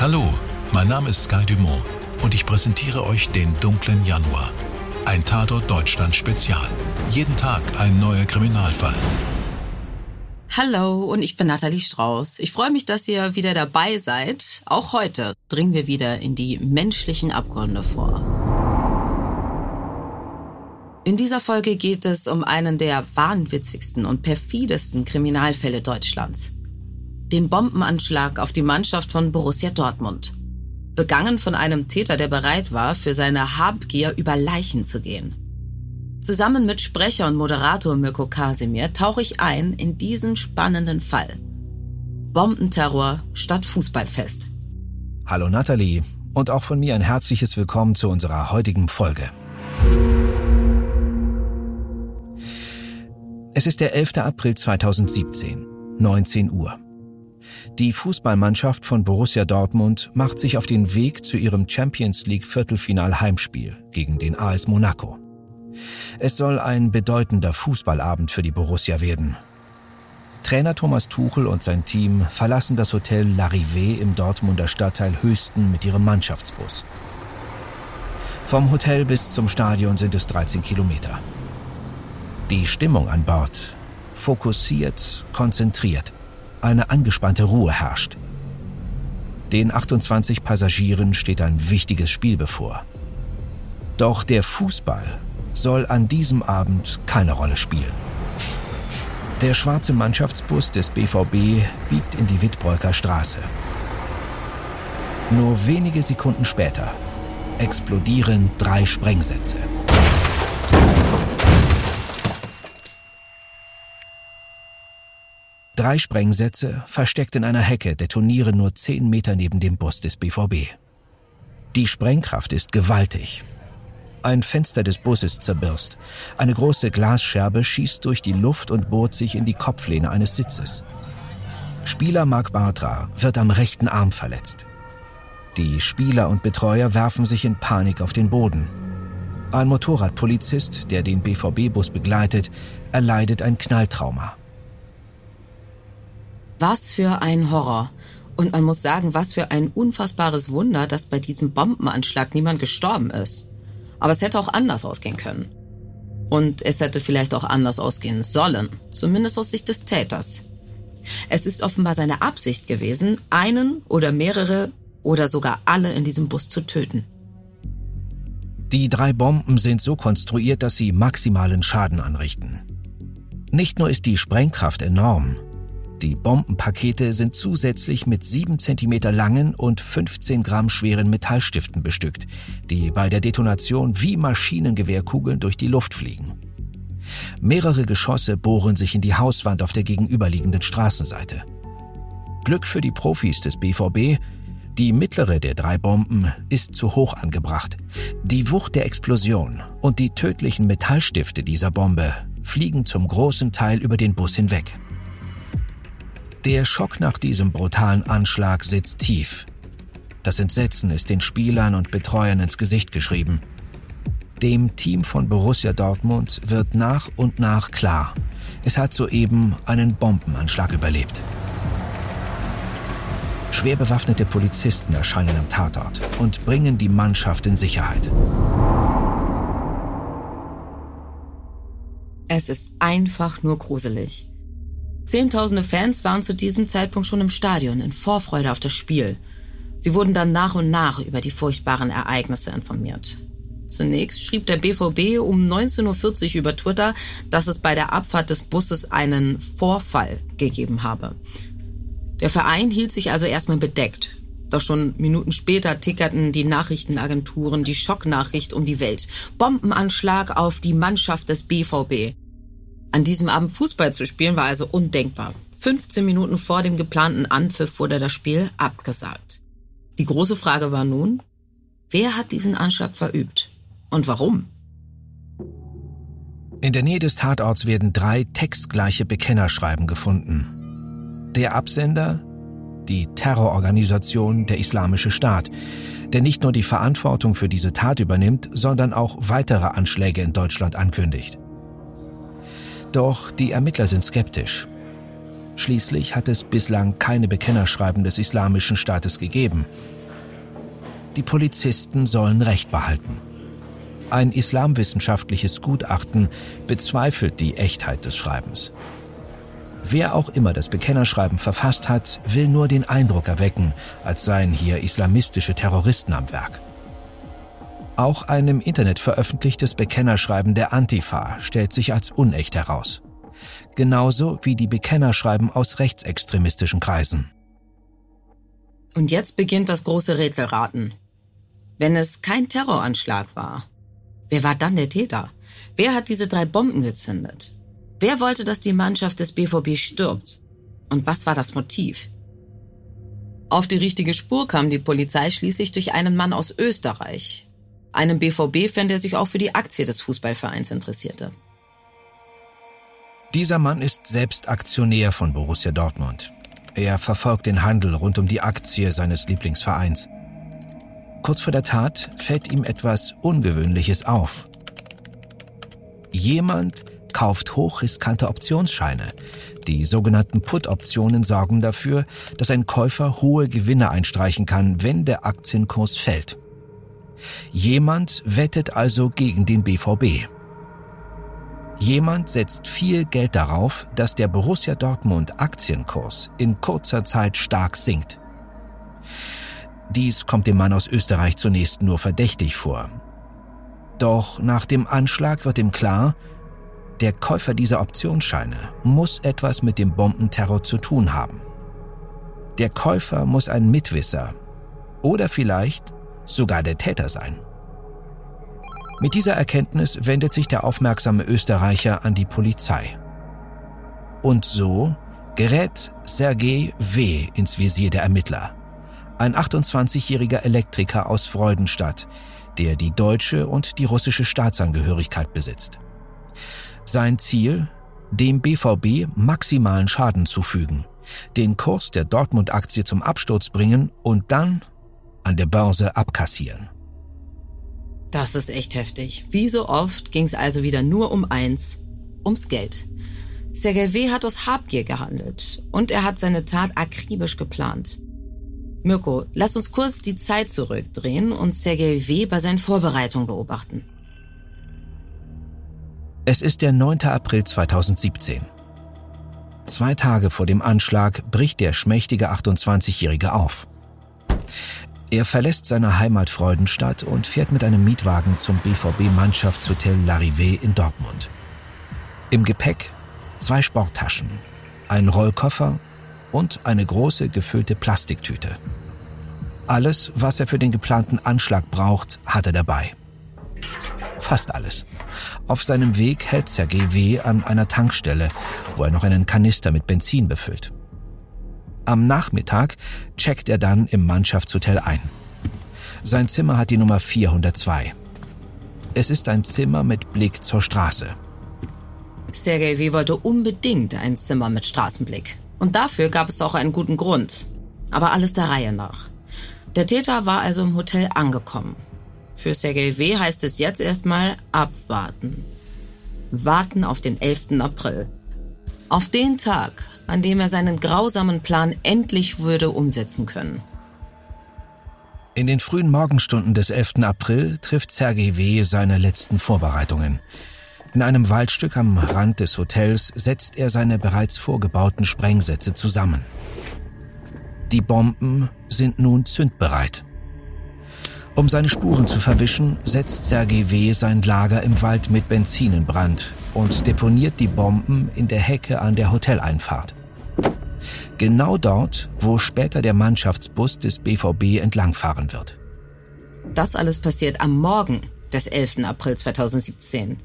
Hallo, mein Name ist Sky Dumont und ich präsentiere euch den dunklen Januar. Ein Tatort Deutschland Spezial. Jeden Tag ein neuer Kriminalfall. Hallo und ich bin Nathalie Strauß. Ich freue mich, dass ihr wieder dabei seid. Auch heute dringen wir wieder in die menschlichen Abgründe vor. In dieser Folge geht es um einen der wahnwitzigsten und perfidesten Kriminalfälle Deutschlands den Bombenanschlag auf die Mannschaft von Borussia Dortmund. Begangen von einem Täter, der bereit war, für seine Habgier über Leichen zu gehen. Zusammen mit Sprecher und Moderator Mirko Kasimir tauche ich ein in diesen spannenden Fall. Bombenterror statt Fußballfest. Hallo Nathalie und auch von mir ein herzliches Willkommen zu unserer heutigen Folge. Es ist der 11. April 2017, 19 Uhr. Die Fußballmannschaft von Borussia Dortmund macht sich auf den Weg zu ihrem Champions League Viertelfinal Heimspiel gegen den AS Monaco. Es soll ein bedeutender Fußballabend für die Borussia werden. Trainer Thomas Tuchel und sein Team verlassen das Hotel L'Arrivée im Dortmunder Stadtteil Höchsten mit ihrem Mannschaftsbus. Vom Hotel bis zum Stadion sind es 13 Kilometer. Die Stimmung an Bord fokussiert, konzentriert. Eine angespannte Ruhe herrscht. Den 28 Passagieren steht ein wichtiges Spiel bevor. Doch der Fußball soll an diesem Abend keine Rolle spielen. Der schwarze Mannschaftsbus des BVB biegt in die Wittbreuker Straße. Nur wenige Sekunden später explodieren drei Sprengsätze. Drei Sprengsätze, versteckt in einer Hecke, detonieren nur zehn Meter neben dem Bus des BVB. Die Sprengkraft ist gewaltig. Ein Fenster des Busses zerbirst. Eine große Glasscherbe schießt durch die Luft und bohrt sich in die Kopflehne eines Sitzes. Spieler Marc Bartra wird am rechten Arm verletzt. Die Spieler und Betreuer werfen sich in Panik auf den Boden. Ein Motorradpolizist, der den BVB-Bus begleitet, erleidet ein Knalltrauma. Was für ein Horror. Und man muss sagen, was für ein unfassbares Wunder, dass bei diesem Bombenanschlag niemand gestorben ist. Aber es hätte auch anders ausgehen können. Und es hätte vielleicht auch anders ausgehen sollen, zumindest aus Sicht des Täters. Es ist offenbar seine Absicht gewesen, einen oder mehrere oder sogar alle in diesem Bus zu töten. Die drei Bomben sind so konstruiert, dass sie maximalen Schaden anrichten. Nicht nur ist die Sprengkraft enorm, die Bombenpakete sind zusätzlich mit 7 cm langen und 15 Gramm schweren Metallstiften bestückt, die bei der Detonation wie Maschinengewehrkugeln durch die Luft fliegen. Mehrere Geschosse bohren sich in die Hauswand auf der gegenüberliegenden Straßenseite. Glück für die Profis des BVB, die mittlere der drei Bomben ist zu hoch angebracht. Die Wucht der Explosion und die tödlichen Metallstifte dieser Bombe fliegen zum großen Teil über den Bus hinweg. Der Schock nach diesem brutalen Anschlag sitzt tief. Das Entsetzen ist den Spielern und Betreuern ins Gesicht geschrieben. Dem Team von Borussia Dortmund wird nach und nach klar, es hat soeben einen Bombenanschlag überlebt. Schwer bewaffnete Polizisten erscheinen am Tatort und bringen die Mannschaft in Sicherheit. Es ist einfach nur gruselig. Zehntausende Fans waren zu diesem Zeitpunkt schon im Stadion in Vorfreude auf das Spiel. Sie wurden dann nach und nach über die furchtbaren Ereignisse informiert. Zunächst schrieb der BVB um 19.40 Uhr über Twitter, dass es bei der Abfahrt des Busses einen Vorfall gegeben habe. Der Verein hielt sich also erstmal bedeckt. Doch schon Minuten später tickerten die Nachrichtenagenturen die Schocknachricht um die Welt. Bombenanschlag auf die Mannschaft des BVB. An diesem Abend Fußball zu spielen war also undenkbar. 15 Minuten vor dem geplanten Anpfiff wurde das Spiel abgesagt. Die große Frage war nun, wer hat diesen Anschlag verübt und warum? In der Nähe des Tatorts werden drei textgleiche Bekennerschreiben gefunden. Der Absender, die Terrororganisation der Islamische Staat, der nicht nur die Verantwortung für diese Tat übernimmt, sondern auch weitere Anschläge in Deutschland ankündigt. Doch die Ermittler sind skeptisch. Schließlich hat es bislang keine Bekennerschreiben des Islamischen Staates gegeben. Die Polizisten sollen Recht behalten. Ein islamwissenschaftliches Gutachten bezweifelt die Echtheit des Schreibens. Wer auch immer das Bekennerschreiben verfasst hat, will nur den Eindruck erwecken, als seien hier islamistische Terroristen am Werk. Auch ein im Internet veröffentlichtes Bekennerschreiben der Antifa stellt sich als unecht heraus. Genauso wie die Bekennerschreiben aus rechtsextremistischen Kreisen. Und jetzt beginnt das große Rätselraten. Wenn es kein Terroranschlag war, wer war dann der Täter? Wer hat diese drei Bomben gezündet? Wer wollte, dass die Mannschaft des BVB stirbt? Und was war das Motiv? Auf die richtige Spur kam die Polizei schließlich durch einen Mann aus Österreich, einem BVB-Fan, der sich auch für die Aktie des Fußballvereins interessierte. Dieser Mann ist selbst Aktionär von Borussia Dortmund. Er verfolgt den Handel rund um die Aktie seines Lieblingsvereins. Kurz vor der Tat fällt ihm etwas Ungewöhnliches auf. Jemand kauft hochriskante Optionsscheine. Die sogenannten Put-Optionen sorgen dafür, dass ein Käufer hohe Gewinne einstreichen kann, wenn der Aktienkurs fällt. Jemand wettet also gegen den BVB. Jemand setzt viel Geld darauf, dass der Borussia Dortmund Aktienkurs in kurzer Zeit stark sinkt. Dies kommt dem Mann aus Österreich zunächst nur verdächtig vor. Doch nach dem Anschlag wird ihm klar, der Käufer dieser Optionsscheine muss etwas mit dem Bombenterror zu tun haben. Der Käufer muss ein Mitwisser oder vielleicht sogar der Täter sein. Mit dieser Erkenntnis wendet sich der aufmerksame Österreicher an die Polizei. Und so gerät Sergei W. ins Visier der Ermittler. Ein 28-jähriger Elektriker aus Freudenstadt, der die deutsche und die russische Staatsangehörigkeit besitzt. Sein Ziel? Dem BVB maximalen Schaden zufügen, den Kurs der Dortmund-Aktie zum Absturz bringen und dann an der Börse abkassieren. Das ist echt heftig. Wie so oft ging es also wieder nur um eins, ums Geld. Sergei W. hat aus Habgier gehandelt und er hat seine Tat akribisch geplant. Mirko, lass uns kurz die Zeit zurückdrehen und Sergei W. bei seinen Vorbereitungen beobachten. Es ist der 9. April 2017. Zwei Tage vor dem Anschlag bricht der schmächtige 28-Jährige auf. Er verlässt seine Heimat Freudenstadt und fährt mit einem Mietwagen zum BVB-Mannschaftshotel L'Arrivée in Dortmund. Im Gepäck zwei Sporttaschen, ein Rollkoffer und eine große gefüllte Plastiktüte. Alles, was er für den geplanten Anschlag braucht, hat er dabei. Fast alles. Auf seinem Weg hält Sergei W. an einer Tankstelle, wo er noch einen Kanister mit Benzin befüllt. Am Nachmittag checkt er dann im Mannschaftshotel ein. Sein Zimmer hat die Nummer 402. Es ist ein Zimmer mit Blick zur Straße. Sergei W. wollte unbedingt ein Zimmer mit Straßenblick. Und dafür gab es auch einen guten Grund. Aber alles der Reihe nach. Der Täter war also im Hotel angekommen. Für Sergei W. heißt es jetzt erstmal abwarten. Warten auf den 11. April. Auf den Tag, an dem er seinen grausamen Plan endlich würde umsetzen können. In den frühen Morgenstunden des 11. April trifft Sergei W. seine letzten Vorbereitungen. In einem Waldstück am Rand des Hotels setzt er seine bereits vorgebauten Sprengsätze zusammen. Die Bomben sind nun zündbereit. Um seine Spuren zu verwischen, setzt Sergei W. sein Lager im Wald mit Benzin in Brand und deponiert die Bomben in der Hecke an der Hoteleinfahrt. Genau dort, wo später der Mannschaftsbus des BVB entlangfahren wird. Das alles passiert am Morgen des 11. April 2017.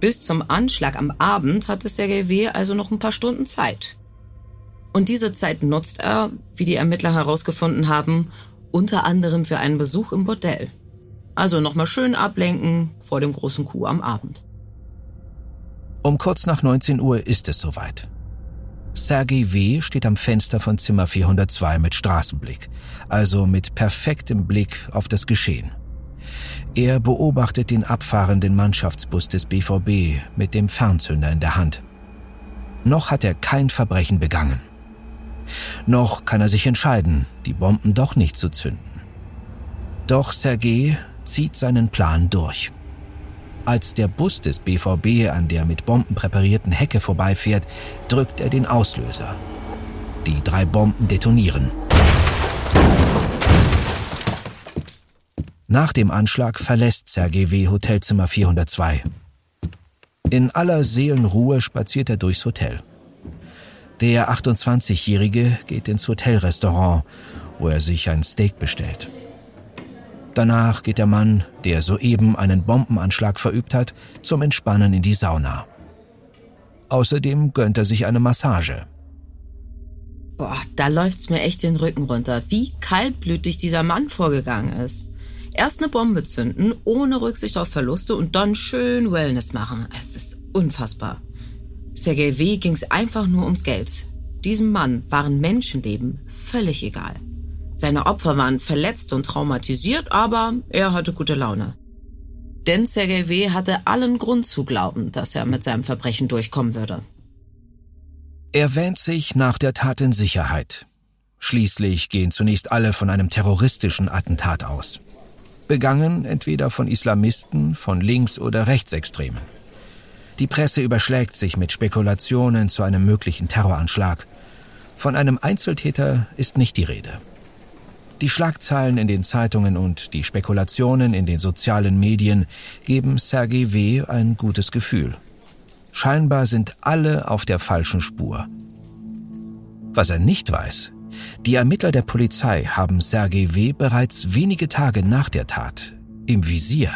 Bis zum Anschlag am Abend hatte Sergei W. also noch ein paar Stunden Zeit. Und diese Zeit nutzt er, wie die Ermittler herausgefunden haben, unter anderem für einen Besuch im Bordell. Also nochmal schön ablenken vor dem großen Coup am Abend. Um kurz nach 19 Uhr ist es soweit. Sergei W. steht am Fenster von Zimmer 402 mit Straßenblick, also mit perfektem Blick auf das Geschehen. Er beobachtet den abfahrenden Mannschaftsbus des BVB mit dem Fernzünder in der Hand. Noch hat er kein Verbrechen begangen. Noch kann er sich entscheiden, die Bomben doch nicht zu zünden. Doch Sergei zieht seinen Plan durch. Als der Bus des BVB an der mit Bomben präparierten Hecke vorbeifährt, drückt er den Auslöser. Die drei Bomben detonieren. Nach dem Anschlag verlässt Sergei W. Hotelzimmer 402. In aller Seelenruhe spaziert er durchs Hotel. Der 28-Jährige geht ins Hotelrestaurant, wo er sich ein Steak bestellt. Danach geht der Mann, der soeben einen Bombenanschlag verübt hat, zum Entspannen in die Sauna. Außerdem gönnt er sich eine Massage. Boah, da läuft's mir echt den Rücken runter, wie kaltblütig dieser Mann vorgegangen ist. Erst eine Bombe zünden, ohne Rücksicht auf Verluste und dann schön Wellness machen. Es ist unfassbar. Sergei W. ging's einfach nur ums Geld. Diesem Mann waren Menschenleben völlig egal. Seine Opfer waren verletzt und traumatisiert, aber er hatte gute Laune. Denn Sergei W. hatte allen Grund zu glauben, dass er mit seinem Verbrechen durchkommen würde. Er wähnt sich nach der Tat in Sicherheit. Schließlich gehen zunächst alle von einem terroristischen Attentat aus. Begangen entweder von Islamisten, von Links- oder Rechtsextremen. Die Presse überschlägt sich mit Spekulationen zu einem möglichen Terroranschlag. Von einem Einzeltäter ist nicht die Rede. Die Schlagzeilen in den Zeitungen und die Spekulationen in den sozialen Medien geben Sergei W. ein gutes Gefühl. Scheinbar sind alle auf der falschen Spur. Was er nicht weiß, die Ermittler der Polizei haben Sergei W. bereits wenige Tage nach der Tat im Visier.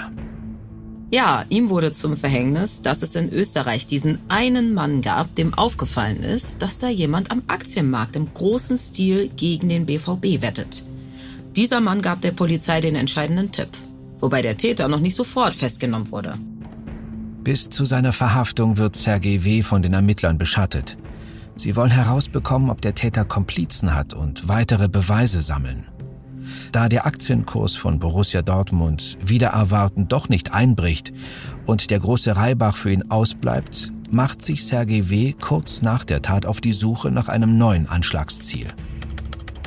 Ja, ihm wurde zum Verhängnis, dass es in Österreich diesen einen Mann gab, dem aufgefallen ist, dass da jemand am Aktienmarkt im großen Stil gegen den BVB wettet. Dieser Mann gab der Polizei den entscheidenden Tipp, wobei der Täter noch nicht sofort festgenommen wurde. Bis zu seiner Verhaftung wird Sergei W. von den Ermittlern beschattet. Sie wollen herausbekommen, ob der Täter Komplizen hat und weitere Beweise sammeln. Da der Aktienkurs von Borussia Dortmund wieder erwarten doch nicht einbricht und der große Reibach für ihn ausbleibt, macht sich Sergei W. kurz nach der Tat auf die Suche nach einem neuen Anschlagsziel.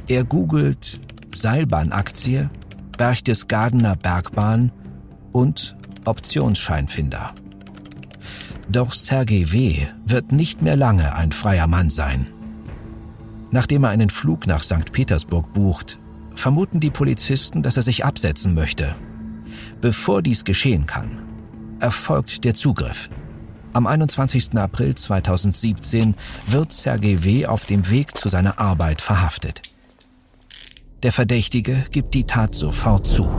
Er googelt Seilbahnaktie, Berchtesgadener Bergbahn und Optionsscheinfinder. Doch Sergei W. wird nicht mehr lange ein freier Mann sein. Nachdem er einen Flug nach St. Petersburg bucht, vermuten die Polizisten, dass er sich absetzen möchte. Bevor dies geschehen kann, erfolgt der Zugriff. Am 21. April 2017 wird Sergei W. auf dem Weg zu seiner Arbeit verhaftet. Der Verdächtige gibt die Tat sofort zu.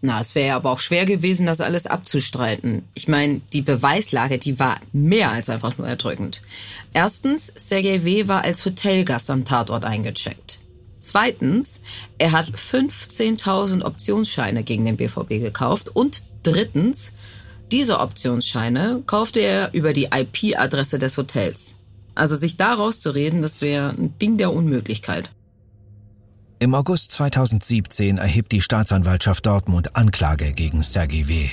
Na, es wäre aber auch schwer gewesen, das alles abzustreiten. Ich meine, die Beweislage, die war mehr als einfach nur erdrückend. Erstens, Sergei W. war als Hotelgast am Tatort eingecheckt. Zweitens, er hat 15.000 Optionsscheine gegen den BVB gekauft. Und drittens, diese Optionsscheine kaufte er über die IP-Adresse des Hotels. Also sich da rauszureden, das wäre ein Ding der Unmöglichkeit. Im August 2017 erhebt die Staatsanwaltschaft Dortmund Anklage gegen Sergei W.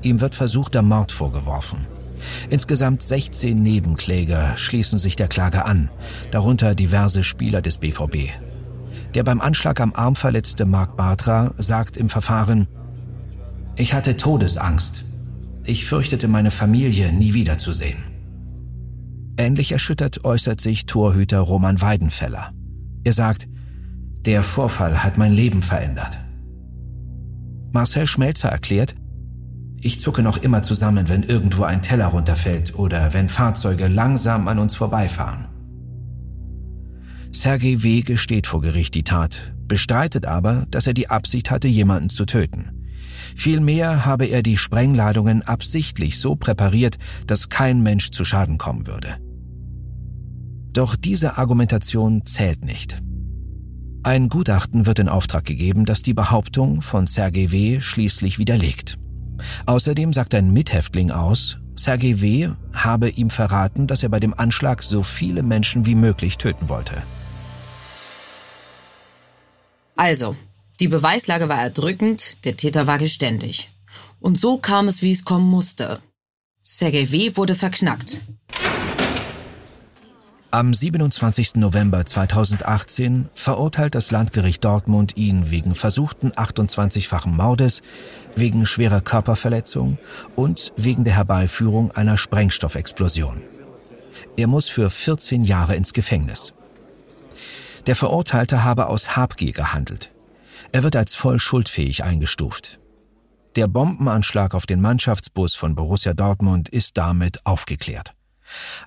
Ihm wird versuchter Mord vorgeworfen. Insgesamt 16 Nebenkläger schließen sich der Klage an, darunter diverse Spieler des BVB. Der beim Anschlag am Arm verletzte Marc Bartra sagt im Verfahren, ich hatte Todesangst. Ich fürchtete, meine Familie nie wiederzusehen. Ähnlich erschüttert äußert sich Torhüter Roman Weidenfeller. Er sagt, der Vorfall hat mein Leben verändert. Marcel Schmelzer erklärt, ich zucke noch immer zusammen, wenn irgendwo ein Teller runterfällt oder wenn Fahrzeuge langsam an uns vorbeifahren. Sergei W. gesteht vor Gericht die Tat, bestreitet aber, dass er die Absicht hatte, jemanden zu töten. Vielmehr habe er die Sprengladungen absichtlich so präpariert, dass kein Mensch zu Schaden kommen würde. Doch diese Argumentation zählt nicht. Ein Gutachten wird in Auftrag gegeben, das die Behauptung von Sergei W. schließlich widerlegt. Außerdem sagt ein Mithäftling aus, Sergei W. habe ihm verraten, dass er bei dem Anschlag so viele Menschen wie möglich töten wollte. Also, die Beweislage war erdrückend, der Täter war geständig. Und so kam es, wie es kommen musste. Sergei W. wurde verknackt. Am 27. November 2018 verurteilt das Landgericht Dortmund ihn wegen versuchten 28-fachen Mordes, wegen schwerer Körperverletzung und wegen der Herbeiführung einer Sprengstoffexplosion. Er muss für 14 Jahre ins Gefängnis. Der Verurteilte habe aus Habgier gehandelt. Er wird als voll schuldfähig eingestuft. Der Bombenanschlag auf den Mannschaftsbus von Borussia Dortmund ist damit aufgeklärt.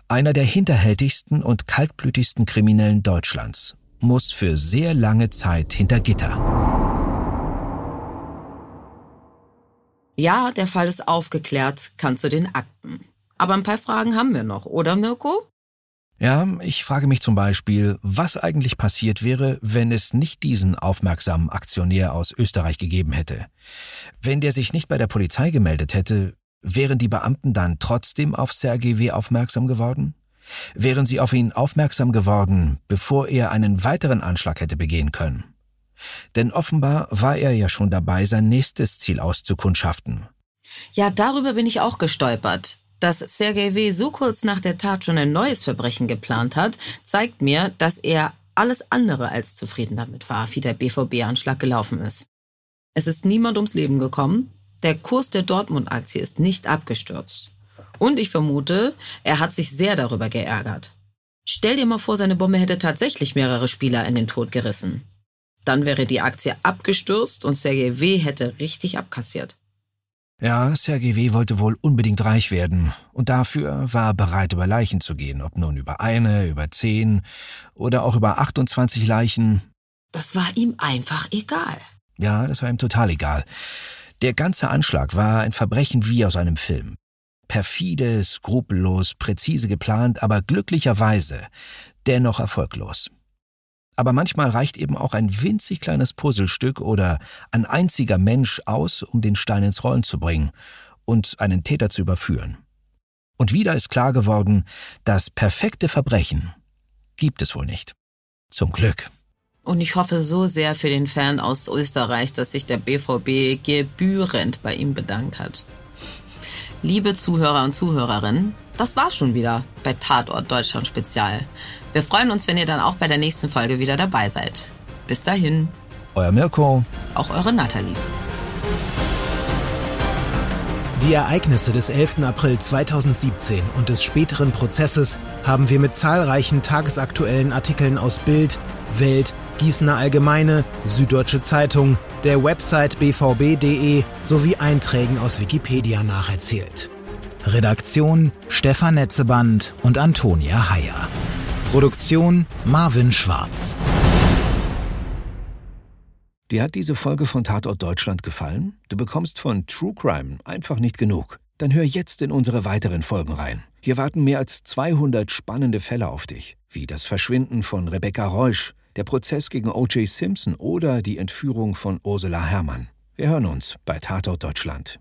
Einer der hinterhältigsten und kaltblütigsten Kriminellen Deutschlands muss für sehr lange Zeit hinter Gitter. Ja, der Fall ist aufgeklärt, kann zu den Akten. Aber ein paar Fragen haben wir noch, oder Mirko? Ja, ich frage mich zum Beispiel, was eigentlich passiert wäre, wenn es nicht diesen aufmerksamen Aktionär aus Österreich gegeben hätte. Wenn der sich nicht bei der Polizei gemeldet hätte, Wären die Beamten dann trotzdem auf Sergei W. aufmerksam geworden? Wären sie auf ihn aufmerksam geworden, bevor er einen weiteren Anschlag hätte begehen können? Denn offenbar war er ja schon dabei, sein nächstes Ziel auszukundschaften. Ja, darüber bin ich auch gestolpert. Dass Sergei W. so kurz nach der Tat schon ein neues Verbrechen geplant hat, zeigt mir, dass er alles andere als zufrieden damit war, wie der BVB-Anschlag gelaufen ist. Es ist niemand ums Leben gekommen, der Kurs der Dortmund-Aktie ist nicht abgestürzt. Und ich vermute, er hat sich sehr darüber geärgert. Stell dir mal vor, seine Bombe hätte tatsächlich mehrere Spieler in den Tod gerissen. Dann wäre die Aktie abgestürzt und Sergei W. hätte richtig abkassiert. Ja, Sergei W. wollte wohl unbedingt reich werden und dafür war er bereit, über Leichen zu gehen, ob nun über eine, über zehn oder auch über 28 Leichen. Das war ihm einfach egal. Ja, das war ihm total egal. Der ganze Anschlag war ein Verbrechen wie aus einem Film. Perfide, skrupellos, präzise geplant, aber glücklicherweise dennoch erfolglos. Aber manchmal reicht eben auch ein winzig kleines Puzzlestück oder ein einziger Mensch aus, um den Stein ins Rollen zu bringen und einen Täter zu überführen. Und wieder ist klar geworden, das perfekte Verbrechen gibt es wohl nicht. Zum Glück. Und ich hoffe so sehr für den Fan aus Österreich, dass sich der BVB gebührend bei ihm bedankt hat. Liebe Zuhörer und Zuhörerinnen, das war's schon wieder bei Tatort Deutschland Spezial. Wir freuen uns, wenn ihr dann auch bei der nächsten Folge wieder dabei seid. Bis dahin. Euer Mirko. Auch eure Nathalie. Die Ereignisse des 11. April 2017 und des späteren Prozesses haben wir mit zahlreichen tagesaktuellen Artikeln aus Bild, Welt, Gießener Allgemeine, Süddeutsche Zeitung, der Website bvb.de sowie Einträgen aus Wikipedia nacherzählt. Redaktion Stefan Netzeband und Antonia Heyer. Produktion Marvin Schwarz. Dir hat diese Folge von Tatort Deutschland gefallen? Du bekommst von True Crime einfach nicht genug. Dann hör jetzt in unsere weiteren Folgen rein. Hier warten mehr als 200 spannende Fälle auf dich, wie das Verschwinden von Rebecca Reusch, der Prozess gegen O.J. Simpson oder die Entführung von Ursula Herrmann. Wir hören uns bei Tatort Deutschland.